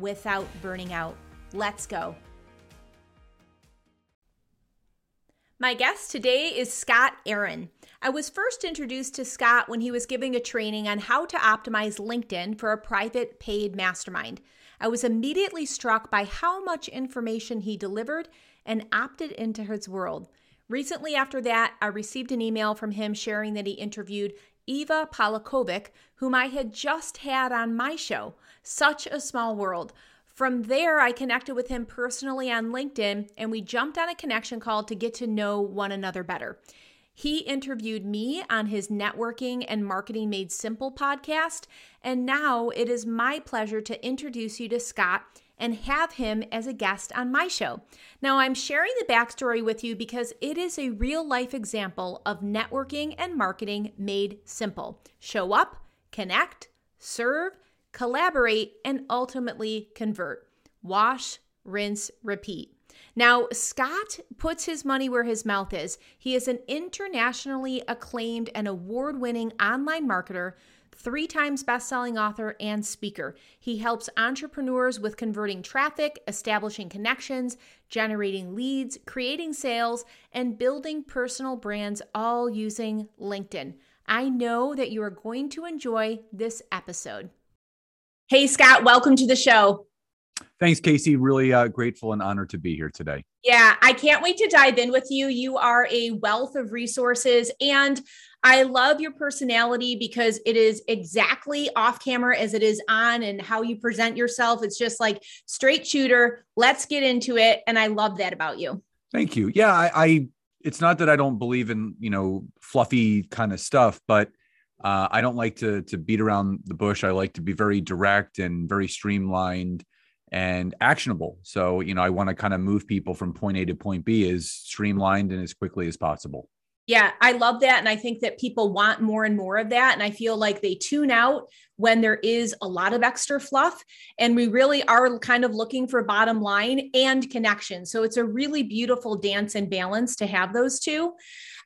without burning out. Let's go. My guest today is Scott Aaron. I was first introduced to Scott when he was giving a training on how to optimize LinkedIn for a private paid mastermind. I was immediately struck by how much information he delivered and opted into his world. Recently, after that, I received an email from him sharing that he interviewed Eva Polakovic, whom I had just had on my show. Such a small world. From there, I connected with him personally on LinkedIn and we jumped on a connection call to get to know one another better. He interviewed me on his Networking and Marketing Made Simple podcast, and now it is my pleasure to introduce you to Scott and have him as a guest on my show. Now, I'm sharing the backstory with you because it is a real life example of networking and marketing made simple. Show up, connect, serve, collaborate, and ultimately convert. Wash, rinse, repeat. Now, Scott puts his money where his mouth is. He is an internationally acclaimed and award winning online marketer three times best-selling author and speaker. He helps entrepreneurs with converting traffic, establishing connections, generating leads, creating sales, and building personal brands all using LinkedIn. I know that you are going to enjoy this episode. Hey Scott, welcome to the show. Thanks, Casey. Really uh, grateful and honored to be here today. Yeah, I can't wait to dive in with you. You are a wealth of resources, and I love your personality because it is exactly off camera as it is on and how you present yourself. It's just like straight shooter. Let's get into it. And I love that about you. Thank you. Yeah, I, I it's not that I don't believe in, you know, fluffy kind of stuff, but uh, I don't like to to beat around the bush. I like to be very direct and very streamlined and actionable. So, you know, I want to kind of move people from point A to point B as streamlined and as quickly as possible. Yeah, I love that. And I think that people want more and more of that. And I feel like they tune out when there is a lot of extra fluff. And we really are kind of looking for bottom line and connection. So it's a really beautiful dance and balance to have those two.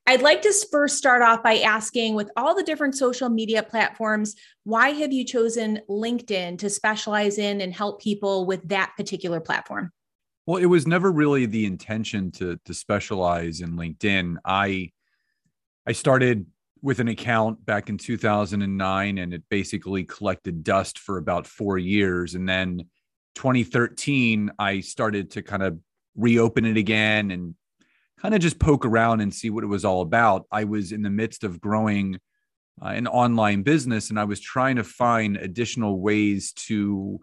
I'd like to first start off by asking with all the different social media platforms, why have you chosen LinkedIn to specialize in and help people with that particular platform? Well, it was never really the intention to to specialize in LinkedIn. I I started with an account back in 2009 and it basically collected dust for about 4 years and then 2013 I started to kind of reopen it again and kind of just poke around and see what it was all about. I was in the midst of growing uh, an online business and I was trying to find additional ways to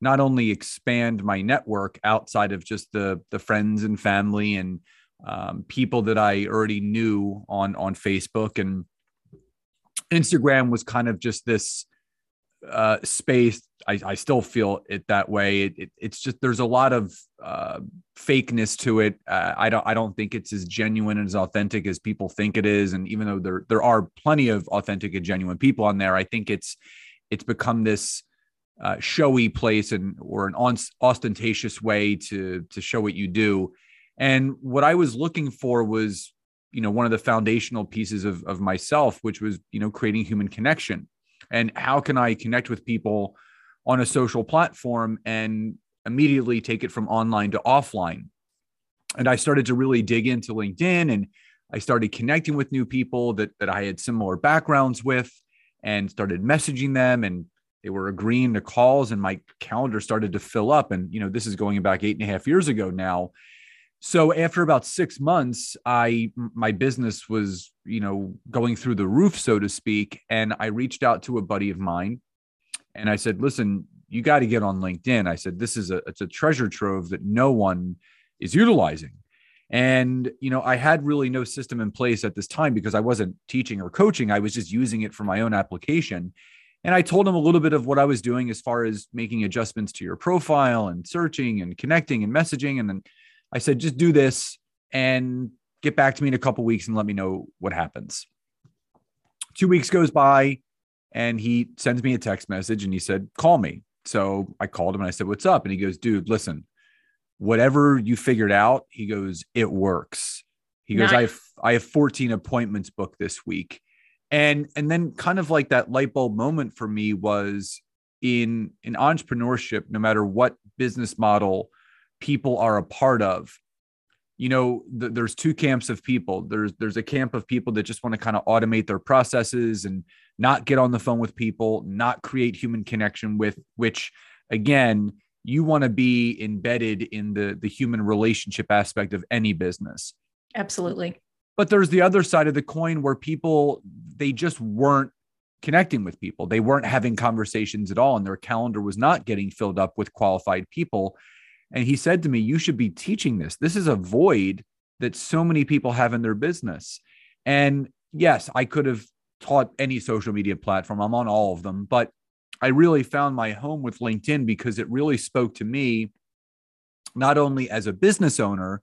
not only expand my network outside of just the the friends and family and um, people that I already knew on on Facebook and Instagram was kind of just this uh, space. I, I still feel it that way. It, it, it's just there's a lot of uh, fakeness to it. Uh, I don't I don't think it's as genuine and as authentic as people think it is. And even though there there are plenty of authentic and genuine people on there, I think it's it's become this uh, showy place and or an ostentatious way to to show what you do and what I was looking for was, you know, one of the foundational pieces of, of myself, which was, you know, creating human connection. And how can I connect with people on a social platform and immediately take it from online to offline? And I started to really dig into LinkedIn and I started connecting with new people that, that I had similar backgrounds with and started messaging them and they were agreeing to calls and my calendar started to fill up. And, you know, this is going back eight and a half years ago now so after about six months i my business was you know going through the roof so to speak and i reached out to a buddy of mine and i said listen you got to get on linkedin i said this is a it's a treasure trove that no one is utilizing and you know i had really no system in place at this time because i wasn't teaching or coaching i was just using it for my own application And I told him a little bit of what I was doing as far as making adjustments to your profile and searching and connecting and messaging. And then I said, just do this and get back to me in a couple weeks and let me know what happens. Two weeks goes by and he sends me a text message and he said, call me. So I called him and I said, what's up? And he goes, dude, listen, whatever you figured out, he goes, it works. He goes, nice. I have, I have 14 appointments booked this week and and then kind of like that light bulb moment for me was in in entrepreneurship no matter what business model people are a part of you know th- there's two camps of people there's there's a camp of people that just want to kind of automate their processes and not get on the phone with people not create human connection with which again you want to be embedded in the the human relationship aspect of any business absolutely but there's the other side of the coin where people they just weren't connecting with people. They weren't having conversations at all and their calendar was not getting filled up with qualified people. And he said to me, "You should be teaching this. This is a void that so many people have in their business." And yes, I could have taught any social media platform. I'm on all of them, but I really found my home with LinkedIn because it really spoke to me not only as a business owner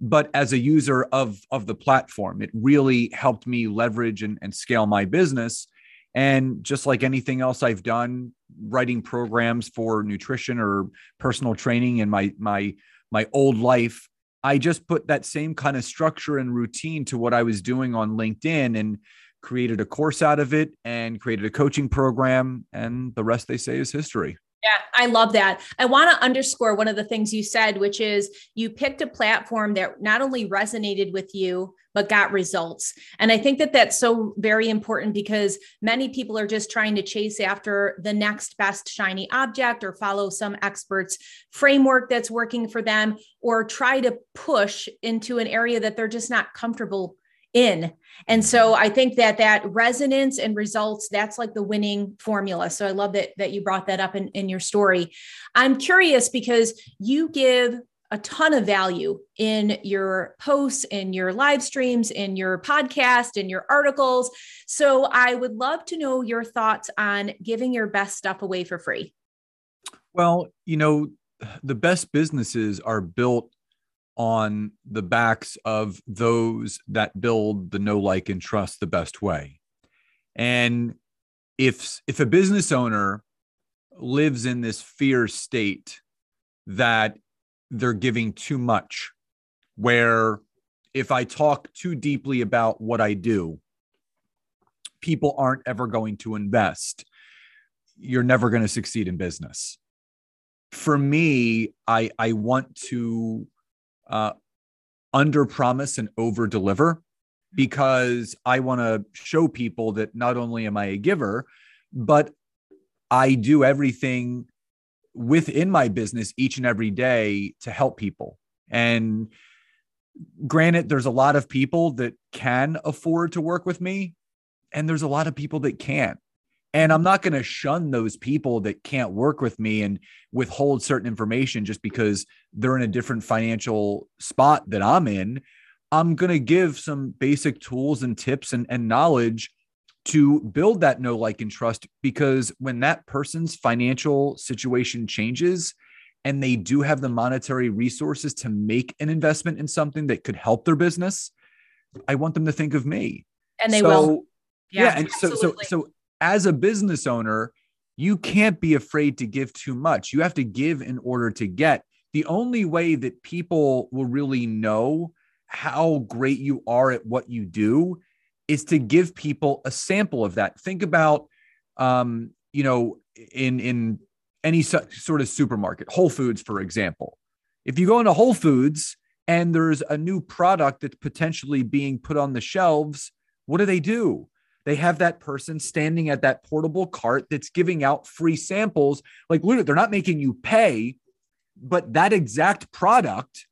but as a user of of the platform it really helped me leverage and, and scale my business and just like anything else i've done writing programs for nutrition or personal training in my my my old life i just put that same kind of structure and routine to what i was doing on linkedin and created a course out of it and created a coaching program. And the rest they say is history yeah, I love that. I want to underscore one of the things you said, which is you picked a platform that not only resonated with you, but got results. And I think that that's so very important because many people are just trying to chase after the next best shiny object or follow some expert's framework that's working for them or try to push into an area that they're just not comfortable in. And so I think that that resonance and results, that's like the winning formula. So I love that, that you brought that up in, in your story. I'm curious because you give a ton of value in your posts, in your live streams, in your podcast, in your articles. So I would love to know your thoughts on giving your best stuff away for free. Well, you know, the best businesses are built on the backs of those that build the no like and trust the best way. And if if a business owner lives in this fear state that they're giving too much where if i talk too deeply about what i do people aren't ever going to invest you're never going to succeed in business. For me i i want to uh, under promise and over deliver because I want to show people that not only am I a giver, but I do everything within my business each and every day to help people. And granted, there's a lot of people that can afford to work with me, and there's a lot of people that can't. And I'm not going to shun those people that can't work with me and withhold certain information just because they're in a different financial spot that I'm in. I'm going to give some basic tools and tips and, and knowledge to build that know, like, and trust. Because when that person's financial situation changes and they do have the monetary resources to make an investment in something that could help their business, I want them to think of me. And they so, will. Yeah. yeah and so, so, so as a business owner, you can't be afraid to give too much. You have to give in order to get. The only way that people will really know how great you are at what you do is to give people a sample of that. Think about, um, you know, in in any sort of supermarket, Whole Foods, for example. If you go into Whole Foods and there's a new product that's potentially being put on the shelves, what do they do? They have that person standing at that portable cart that's giving out free samples. Like, they're not making you pay, but that exact product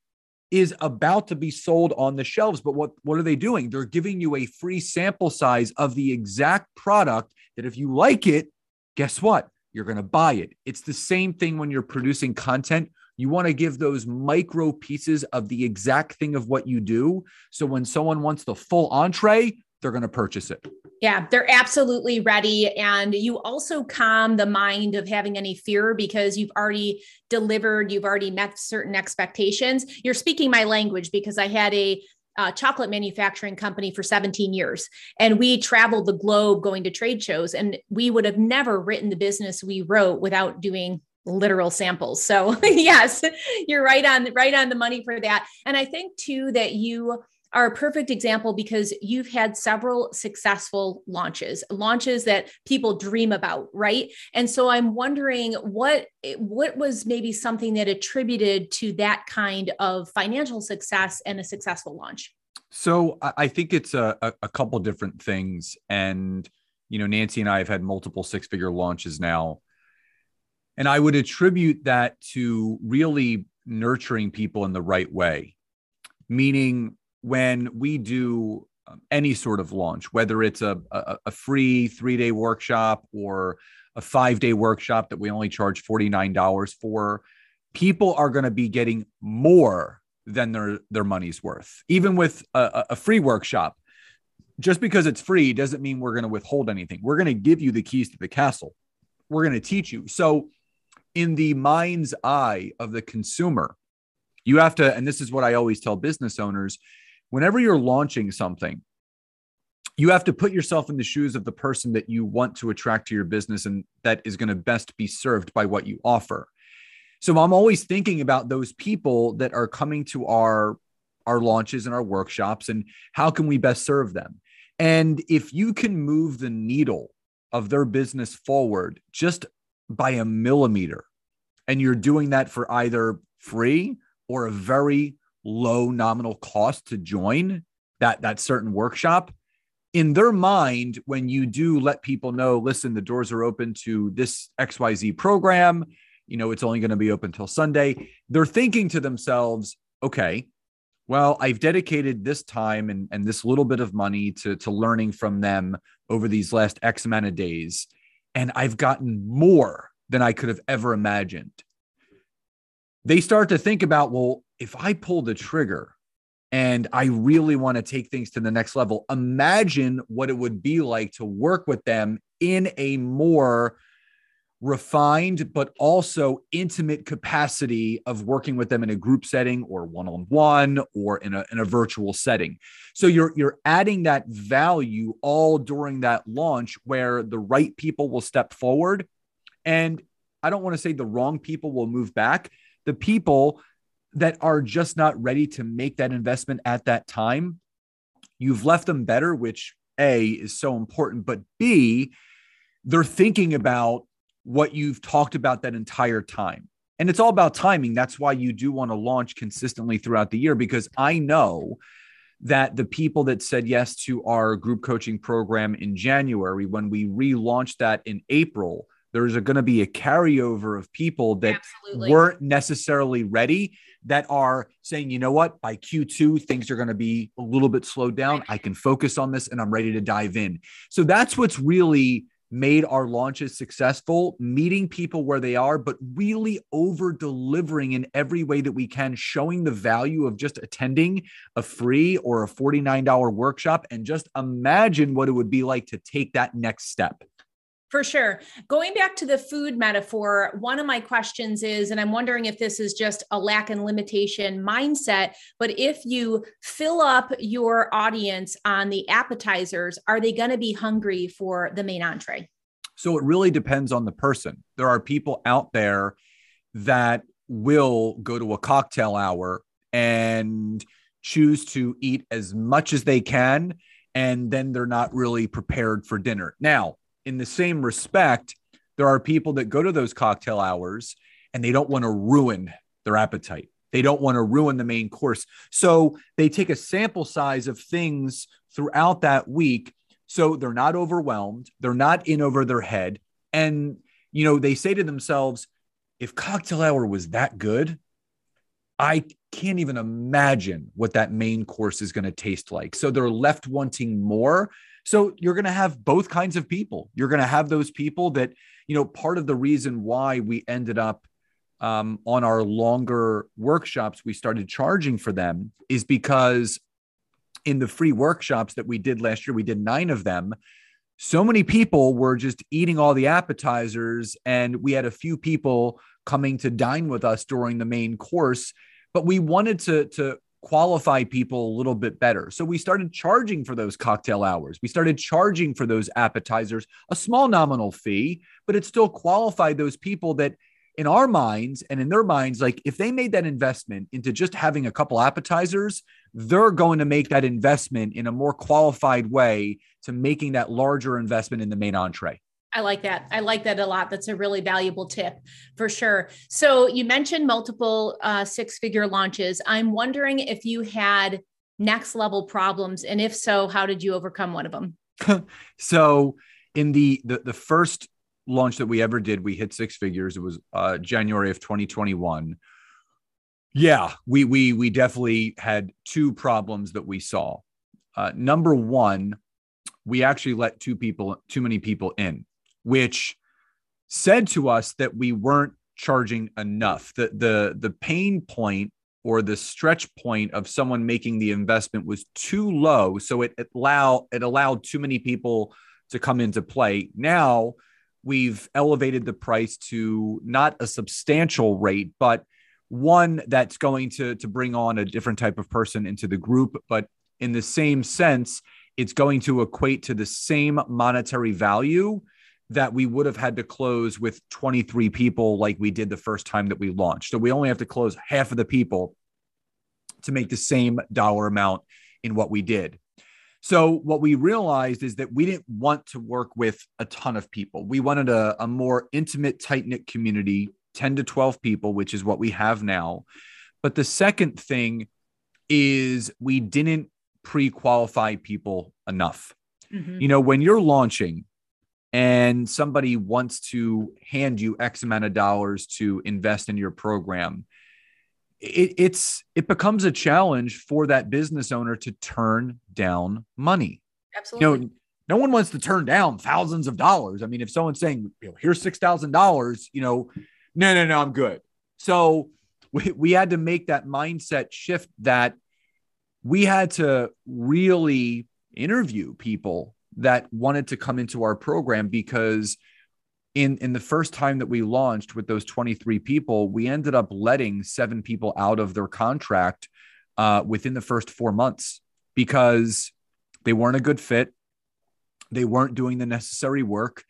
is about to be sold on the shelves. But what, what are they doing? They're giving you a free sample size of the exact product that if you like it, guess what? You're going to buy it. It's the same thing when you're producing content. You want to give those micro pieces of the exact thing of what you do. So when someone wants the full entree, they're going to purchase it. Yeah, they're absolutely ready. And you also calm the mind of having any fear because you've already delivered, you've already met certain expectations. You're speaking my language because I had a uh, chocolate manufacturing company for 17 years. And we traveled the globe going to trade shows. And we would have never written the business we wrote without doing literal samples. So yes, you're right on right on the money for that. And I think too that you are a perfect example because you've had several successful launches, launches that people dream about, right? And so I'm wondering what what was maybe something that attributed to that kind of financial success and a successful launch. So I think it's a, a couple different things, and you know, Nancy and I have had multiple six figure launches now, and I would attribute that to really nurturing people in the right way, meaning when we do um, any sort of launch, whether it's a, a, a free three day workshop or a five day workshop that we only charge $49 for, people are going to be getting more than their, their money's worth. Even with a, a free workshop, just because it's free doesn't mean we're going to withhold anything. We're going to give you the keys to the castle. We're going to teach you. So, in the mind's eye of the consumer, you have to, and this is what I always tell business owners whenever you're launching something, you have to put yourself in the shoes of the person that you want to attract to your business and that is going to best be served by what you offer. So I'm always thinking about those people that are coming to our our launches and our workshops and how can we best serve them? And if you can move the needle of their business forward just by a millimeter and you're doing that for either free or a very low nominal cost to join that that certain workshop. In their mind when you do let people know listen the doors are open to this xyz program you know it's only going to be open till sunday they're thinking to themselves okay well i've dedicated this time and, and this little bit of money to, to learning from them over these last x amount of days and i've gotten more than i could have ever imagined. They start to think about well if I pull the trigger and I really want to take things to the next level, imagine what it would be like to work with them in a more refined but also intimate capacity of working with them in a group setting or one-on-one or in a, in a virtual setting. So you're you're adding that value all during that launch where the right people will step forward. And i don't want to say the wrong people will move back. The people that are just not ready to make that investment at that time, you've left them better, which A is so important, but B, they're thinking about what you've talked about that entire time. And it's all about timing. That's why you do want to launch consistently throughout the year because I know that the people that said yes to our group coaching program in January, when we relaunched that in April, there's going to be a carryover of people that Absolutely. weren't necessarily ready that are saying, you know what, by Q2, things are going to be a little bit slowed down. I can focus on this and I'm ready to dive in. So that's what's really made our launches successful, meeting people where they are, but really over delivering in every way that we can, showing the value of just attending a free or a $49 workshop. And just imagine what it would be like to take that next step. For sure. Going back to the food metaphor, one of my questions is, and I'm wondering if this is just a lack and limitation mindset, but if you fill up your audience on the appetizers, are they going to be hungry for the main entree? So it really depends on the person. There are people out there that will go to a cocktail hour and choose to eat as much as they can and then they're not really prepared for dinner. Now, in the same respect, there are people that go to those cocktail hours and they don't want to ruin their appetite. They don't want to ruin the main course. So they take a sample size of things throughout that week. So they're not overwhelmed, they're not in over their head. And, you know, they say to themselves, if cocktail hour was that good, I can't even imagine what that main course is going to taste like. So they're left wanting more so you're going to have both kinds of people. You're going to have those people that, you know, part of the reason why we ended up um, on our longer workshops, we started charging for them is because in the free workshops that we did last year, we did nine of them. so many people were just eating all the appetizers and we had a few people coming to dine with us during the main course but we wanted to to qualify people a little bit better so we started charging for those cocktail hours we started charging for those appetizers a small nominal fee but it still qualified those people that in our minds and in their minds, like if they made that investment into just having a couple appetizers, they're going to make that investment in a more qualified way to making that larger investment in the main entree. I like that. I like that a lot. That's a really valuable tip for sure. So you mentioned multiple uh, six figure launches. I'm wondering if you had next level problems, and if so, how did you overcome one of them? so in the, the the first launch that we ever did, we hit six figures. It was uh, January of 2021. Yeah, we we we definitely had two problems that we saw. Uh, number one, we actually let two people, too many people in, which said to us that we weren't charging enough. The the the pain point or the stretch point of someone making the investment was too low, so it, it allow it allowed too many people to come into play. Now we've elevated the price to not a substantial rate, but one that's going to to bring on a different type of person into the group, but in the same sense, it's going to equate to the same monetary value that we would have had to close with 23 people like we did the first time that we launched. So we only have to close half of the people to make the same dollar amount in what we did. So what we realized is that we didn't want to work with a ton of people. We wanted a, a more intimate, tight knit community, 10 to 12 people, which is what we have now. But the second thing is we didn't pre qualify people enough. Mm-hmm. You know, when you're launching and somebody wants to hand you X amount of dollars to invest in your program, it, it's it becomes a challenge for that business owner to turn down money. Absolutely. You know, no one wants to turn down thousands of dollars. I mean, if someone's saying, you know, here's six thousand dollars, you know, no, no, no, I'm good. So we, we had to make that mindset shift that we had to really interview people that wanted to come into our program because in in the first time that we launched with those 23 people we ended up letting seven people out of their contract uh, within the first four months because they weren't a good fit. They weren't doing the necessary work.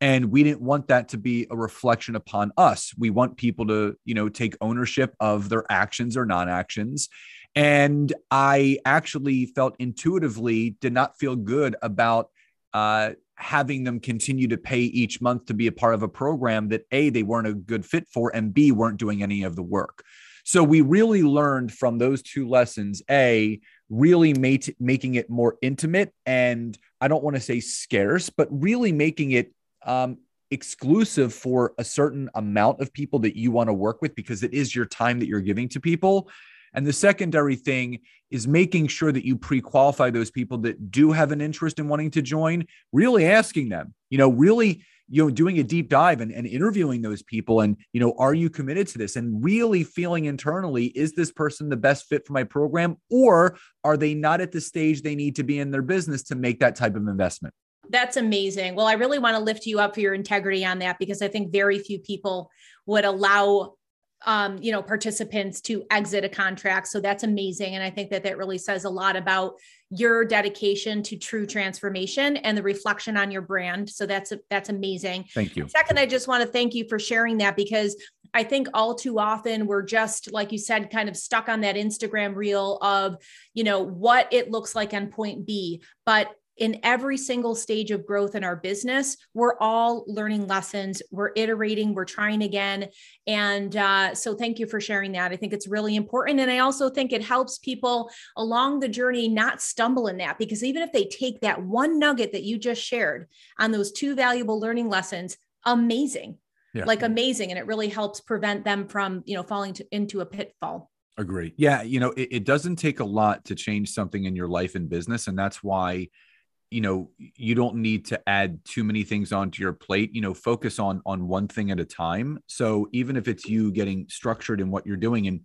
And we didn't want that to be a reflection upon us. We want people to you know take ownership of their actions or non-actions and i actually felt intuitively did not feel good about uh, having them continue to pay each month to be a part of a program that A, they weren't a good fit for, and B, weren't doing any of the work. So we really learned from those two lessons, A, really made, making it more intimate and I don't want to say scarce, but really making it um, exclusive for a certain amount of people that you want to work with because it is your time that you're giving to people. And the secondary thing is making sure that you pre qualify those people that do have an interest in wanting to join, really asking them, you know, really you know doing a deep dive and, and interviewing those people and you know are you committed to this? And really feeling internally is this person the best fit for my program or are they not at the stage they need to be in their business to make that type of investment? That's amazing. Well i really want to lift you up for your integrity on that because i think very few people would allow um, you know, participants to exit a contract. So that's amazing. And I think that that really says a lot about your dedication to true transformation and the reflection on your brand. So that's, that's amazing. Thank you. Second, I just want to thank you for sharing that because I think all too often we're just, like you said, kind of stuck on that Instagram reel of, you know, what it looks like on point B. But in every single stage of growth in our business, we're all learning lessons, we're iterating, we're trying again. And uh, so, thank you for sharing that. I think it's really important. And I also think it helps people along the journey not stumble in that because even if they take that one nugget that you just shared on those two valuable learning lessons, amazing. Yeah. Like amazing. And it really helps prevent them from, you know, falling to, into a pitfall. Agree. Yeah. You know, it, it doesn't take a lot to change something in your life and business. And that's why you know you don't need to add too many things onto your plate you know focus on on one thing at a time. So even if it's you getting structured in what you're doing and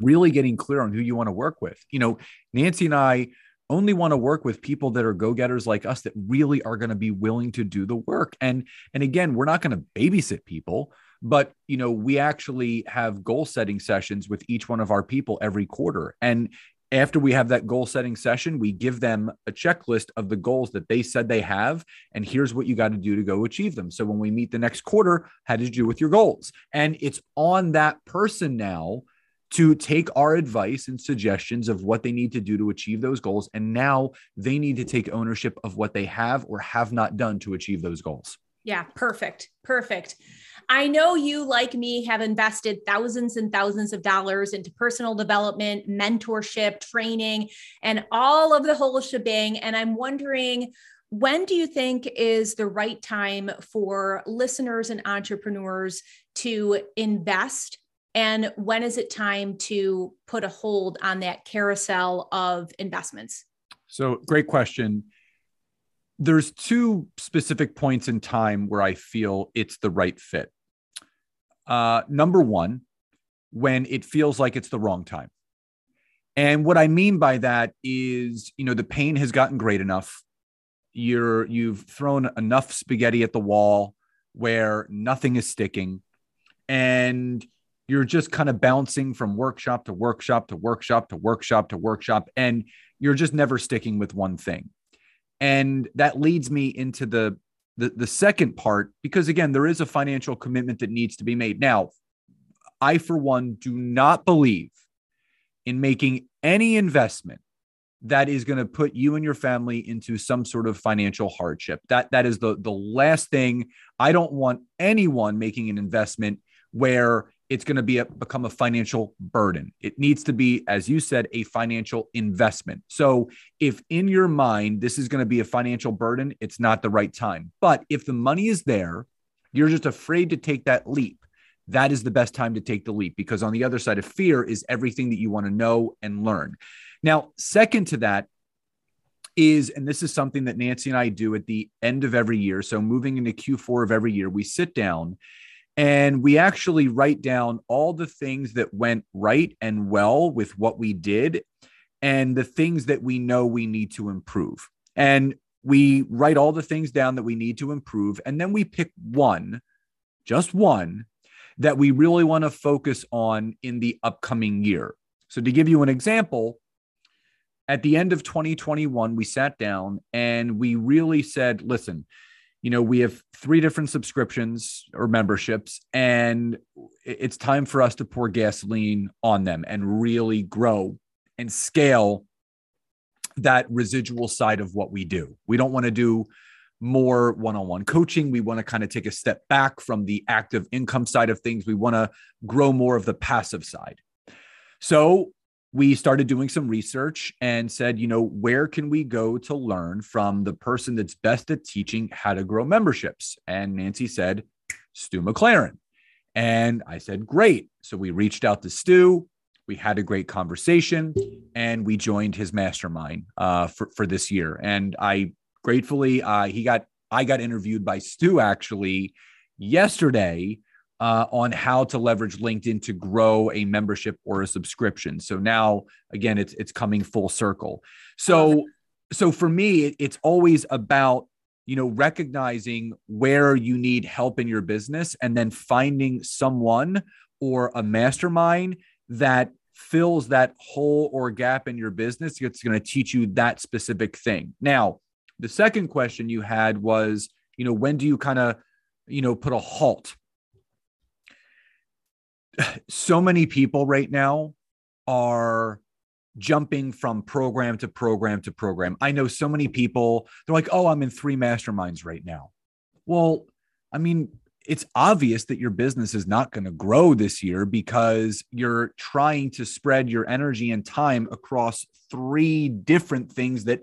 really getting clear on who you want to work with you know nancy and i only want to work with people that are go-getters like us that really are going to be willing to do the work. And and again we're not going to babysit people but you know we actually have goal setting sessions with each one of our people every quarter. And after we have that goal setting session we give them a checklist of the goals that they said they have and here's what you got to do to go achieve them so when we meet the next quarter how did you do with your goals and it's on that person now to take our advice and suggestions of what they need to do to achieve those goals. And now they need to take ownership of what they have or have not done to achieve those goals. Yeah, perfect. Perfect. I know you, like me, have invested thousands and thousands of dollars into personal development, mentorship, training, and all of the whole shebang. And I'm wondering, when do you think is the right time for listeners and entrepreneurs to invest and when is it time to put a hold on that carousel of investments? So, great question. There's two specific points in time where I feel it's the right fit. Uh, number one, when it feels like it's the wrong time. And what I mean by that is, you know, the pain has gotten great enough. You're you've thrown enough spaghetti at the wall where nothing is sticking. And you're just kind of bouncing from workshop to workshop to workshop to workshop to workshop and you're just never sticking with one thing and that leads me into the the, the second part because again there is a financial commitment that needs to be made. Now i for one do not believe in making any investment that is going to put you and your family into some sort of financial hardship. That that is the the last thing. I don't want anyone making an investment where it's going to be a, become a financial burden. It needs to be, as you said, a financial investment. So if in your mind this is going to be a financial burden, it's not the right time. But if the money is there, you're just afraid to take that leap. That is the best time to take the leap because on the other side of fear is everything that you want to know and learn. Now, second to that is, and this is something that Nancy and I do at the end of every year. So moving into Q4 of every year, we sit down and we actually write down all the things that went right and well with what we did and the things that we know we need to improve. And we write all the things down that we need to improve. And then we pick one, just one, that we really want to focus on in the upcoming year. So, to give you an example, at the end of 2021, we sat down and we really said, listen, you know, we have three different subscriptions or memberships, and it's time for us to pour gasoline on them and really grow and scale that residual side of what we do. We don't want to do more one on one coaching. We want to kind of take a step back from the active income side of things. We want to grow more of the passive side. So we started doing some research and said, you know, where can we go to learn from the person that's best at teaching how to grow memberships? And Nancy said, Stu McLaren. And I said, great. So we reached out to Stu. We had a great conversation and we joined his mastermind uh, for, for this year. And I gratefully, uh, he got, I got interviewed by Stu actually yesterday uh, on how to leverage LinkedIn to grow a membership or a subscription. So now, again, it's it's coming full circle. So so for me, it's always about you know recognizing where you need help in your business and then finding someone or a mastermind that fills that hole or gap in your business it's going to teach you that specific thing now the second question you had was you know when do you kind of you know put a halt so many people right now are jumping from program to program to program. I know so many people, they're like, oh, I'm in three masterminds right now. Well, I mean, it's obvious that your business is not going to grow this year because you're trying to spread your energy and time across three different things that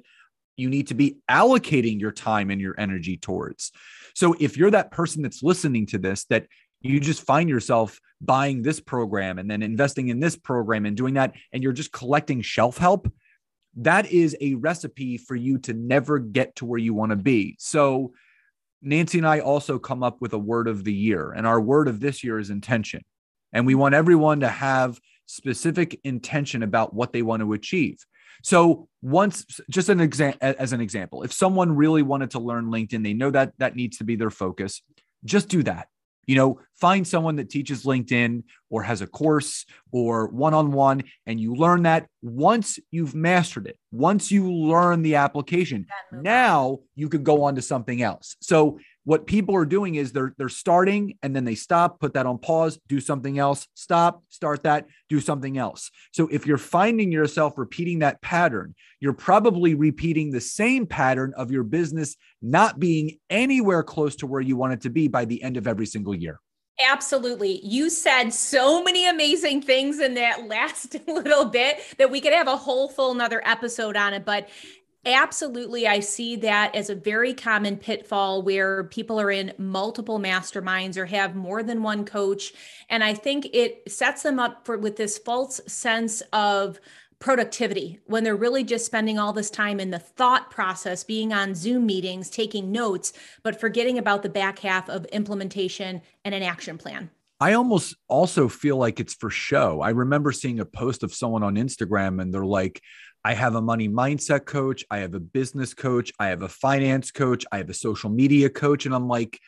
you need to be allocating your time and your energy towards. So if you're that person that's listening to this that you just find yourself buying this program and then investing in this program and doing that and you're just collecting shelf help that is a recipe for you to never get to where you want to be so nancy and i also come up with a word of the year and our word of this year is intention and we want everyone to have specific intention about what they want to achieve So once just an example as an example, if someone really wanted to learn LinkedIn, they know that that needs to be their focus. Just do that. You know, find someone that teaches LinkedIn or has a course or one on one, and you learn that once you've mastered it, once you learn the application, now you could go on to something else. So what people are doing is they're they're starting and then they stop put that on pause do something else stop start that do something else so if you're finding yourself repeating that pattern you're probably repeating the same pattern of your business not being anywhere close to where you want it to be by the end of every single year Absolutely. You said so many amazing things in that last little bit that we could have a whole full another episode on it. But Absolutely. I see that as a very common pitfall where people are in multiple masterminds or have more than one coach. And I think it sets them up for with this false sense of productivity when they're really just spending all this time in the thought process, being on Zoom meetings, taking notes, but forgetting about the back half of implementation and an action plan. I almost also feel like it's for show. I remember seeing a post of someone on Instagram and they're like, I have a money mindset coach, I have a business coach, I have a finance coach, I have a social media coach. And I'm like,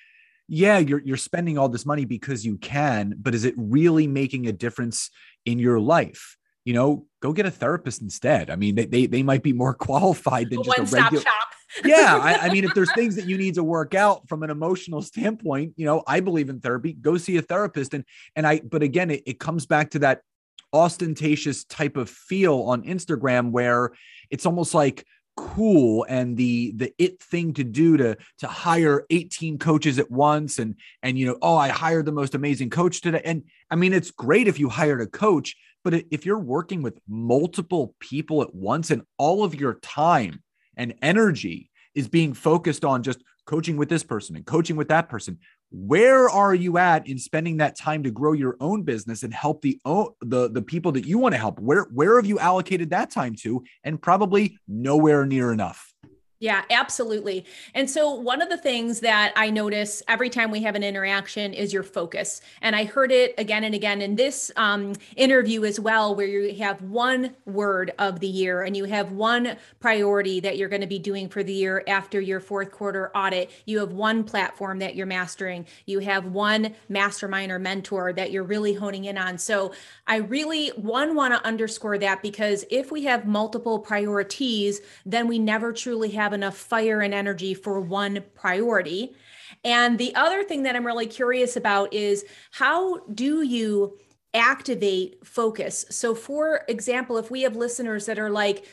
yeah, you're, you're spending all this money because you can, but is it really making a difference in your life? You know, go get a therapist instead. I mean, they, they, they might be more qualified than just a regular. yeah. I, I mean, if there's things that you need to work out from an emotional standpoint, you know, I believe in therapy, go see a therapist. And, and I, but again, it, it comes back to that ostentatious type of feel on Instagram where it's almost like cool and the the it thing to do to to hire 18 coaches at once and and you know oh I hired the most amazing coach today. And I mean it's great if you hired a coach but if you're working with multiple people at once and all of your time and energy is being focused on just coaching with this person and coaching with that person. Where are you at in spending that time to grow your own business and help the the the people that you want to help? Where where have you allocated that time to? And probably nowhere near enough yeah, absolutely. And so, one of the things that I notice every time we have an interaction is your focus. And I heard it again and again in this um, interview as well, where you have one word of the year and you have one priority that you're going to be doing for the year after your fourth quarter audit. You have one platform that you're mastering, you have one mastermind or mentor that you're really honing in on. So, I really, one, want to underscore that because if we have multiple priorities, then we never truly have have enough fire and energy for one priority. And the other thing that I'm really curious about is how do you activate focus? So, for example, if we have listeners that are like,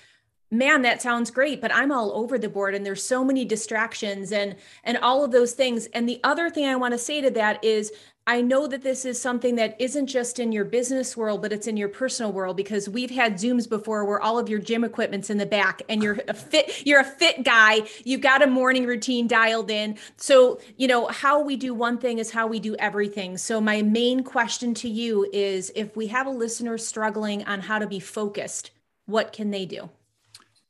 man that sounds great but i'm all over the board and there's so many distractions and and all of those things and the other thing i want to say to that is I know that this is something that isn't just in your business world, but it's in your personal world because we've had Zooms before where all of your gym equipment's in the back and you're a fit, you're a fit guy. You've got a morning routine dialed in. So, you know, how we do one thing is how we do everything. So, my main question to you is if we have a listener struggling on how to be focused, what can they do?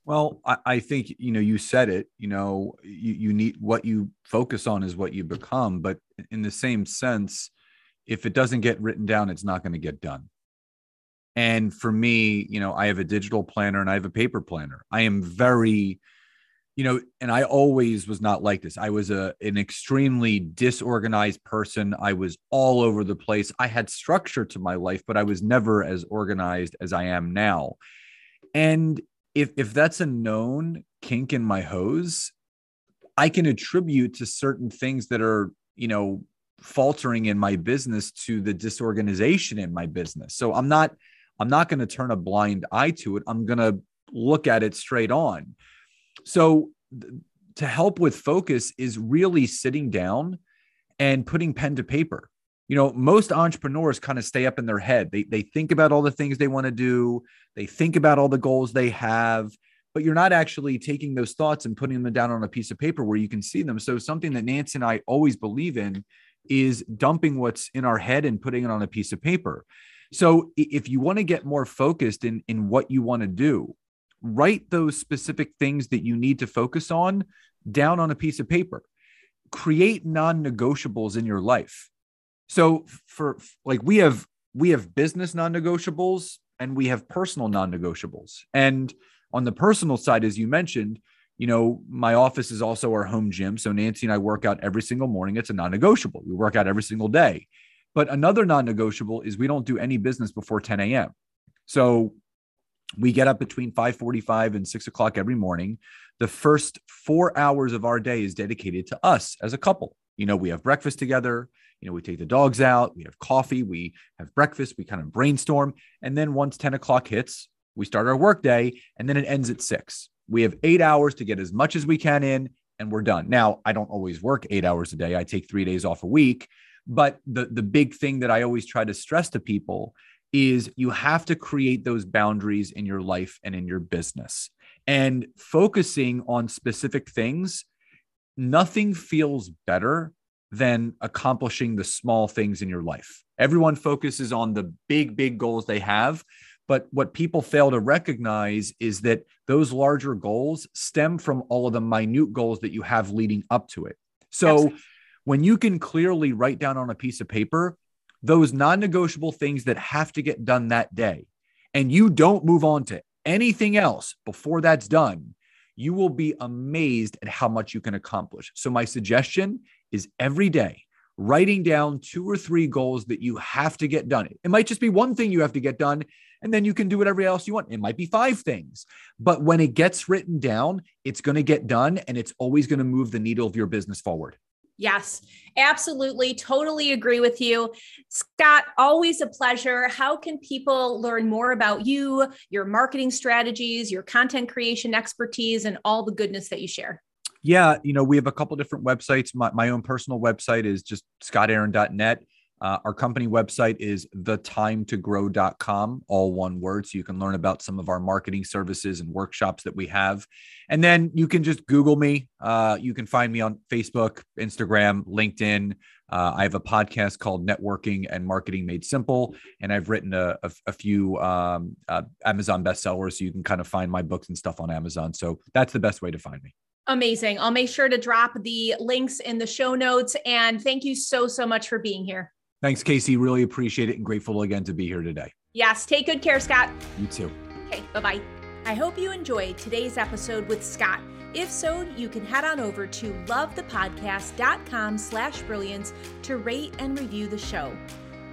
Well, I, I, think you know you said it. You know, you, you need what you focus on is what you become. But in the same sense, if it doesn't get written down, it's not going to get done. And for me, you know, I have a digital planner and I have a paper planner. I am very, you know, and I always was not like this. I was a an extremely disorganized person. I was all over the place. I had structure to my life, but I was never as organized as I am now. And if if that's a known kink in my hose, I can attribute to certain things that are, you know, faltering in my business to the disorganization in my business. So I'm not I'm not going to turn a blind eye to it. I'm going to look at it straight on. So th- to help with focus is really sitting down and putting pen to paper you know, most entrepreneurs kind of stay up in their head. They they think about all the things they want to do, they think about all the goals they have, but you're not actually taking those thoughts and putting them down on a piece of paper where you can see them. So something that Nancy and I always believe in is dumping what's in our head and putting it on a piece of paper. So if you want to get more focused in in what you want to do, write those specific things that you need to focus on down on a piece of paper. Create non-negotiables in your life so for like we have we have business non-negotiables and we have personal non-negotiables. And On the personal side, as you mentioned, you know, my office is also our home gym. So Nancy and I work out every single morning. It's a non negotiable. We work out every single day. But another non negotiable is we don't do any business before 10 a.m. So we get up between 5:45 and 6 o'clock every morning. The first four hours of our day is dedicated to us as a couple. You know, we have breakfast together. You know, we take the dogs out, we have coffee, we have breakfast, we kind of brainstorm. And then once 10 o'clock hits, we start our work day and then it ends at six. We have eight hours to get as much as we can in and we're done. Now, I don't always work eight hours a day. I take three days off a week. But the, the big thing that I always try to stress to people is you have to create those boundaries in your life and in your business. And focusing on specific things, nothing feels better than accomplishing the small things in your life. Everyone focuses on the big, big goals they have. But what people fail to recognize is that those larger goals stem from all of the minute goals that you have leading up to it. So Absolutely. when you can clearly write down on a piece of paper those non negotiable things that have to get done that day, and you don't move on to anything else before that's done, you will be amazed at how much you can accomplish. So, my suggestion is every day writing down two or three goals that you have to get done. It might just be one thing you have to get done, and then you can do whatever else you want. It might be five things, but when it gets written down, it's going to get done and it's always going to move the needle of your business forward. Yes, absolutely. Totally agree with you. Scott, always a pleasure. How can people learn more about you, your marketing strategies, your content creation expertise, and all the goodness that you share? Yeah, you know, we have a couple different websites. My, my own personal website is just scottaaron.net. Uh, our company website is thetimeToGrow.com, all one word. So you can learn about some of our marketing services and workshops that we have. And then you can just Google me. Uh, you can find me on Facebook, Instagram, LinkedIn. Uh, I have a podcast called Networking and Marketing Made Simple. And I've written a, a, a few um, uh, Amazon bestsellers. So you can kind of find my books and stuff on Amazon. So that's the best way to find me. Amazing. I'll make sure to drop the links in the show notes. And thank you so, so much for being here. Thanks, Casey. Really appreciate it and grateful again to be here today. Yes. Take good care, Scott. You too. Okay. Bye bye. I hope you enjoyed today's episode with Scott. If so, you can head on over to lovethepodcast.com slash brilliance to rate and review the show.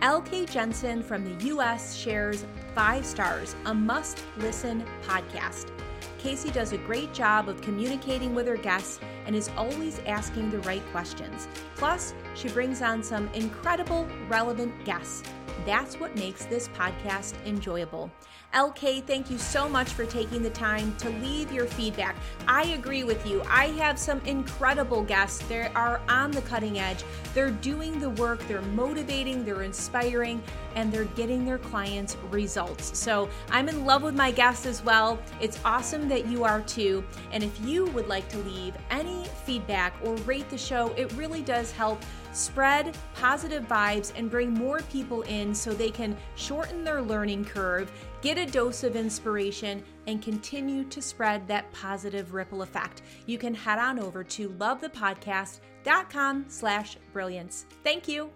LK Jensen from the US shares five stars, a must listen podcast. Casey does a great job of communicating with her guests and is always asking the right questions. Plus, she brings on some incredible, relevant guests. That's what makes this podcast enjoyable. LK, thank you so much for taking the time to leave your feedback. I agree with you. I have some incredible guests. They are on the cutting edge. They're doing the work, they're motivating, they're inspiring, and they're getting their clients results. So I'm in love with my guests as well. It's awesome that you are too. And if you would like to leave feedback or rate the show, it really does help spread positive vibes and bring more people in so they can shorten their learning curve, get a dose of inspiration, and continue to spread that positive ripple effect. You can head on over to lovethepodcast.com slash brilliance. Thank you.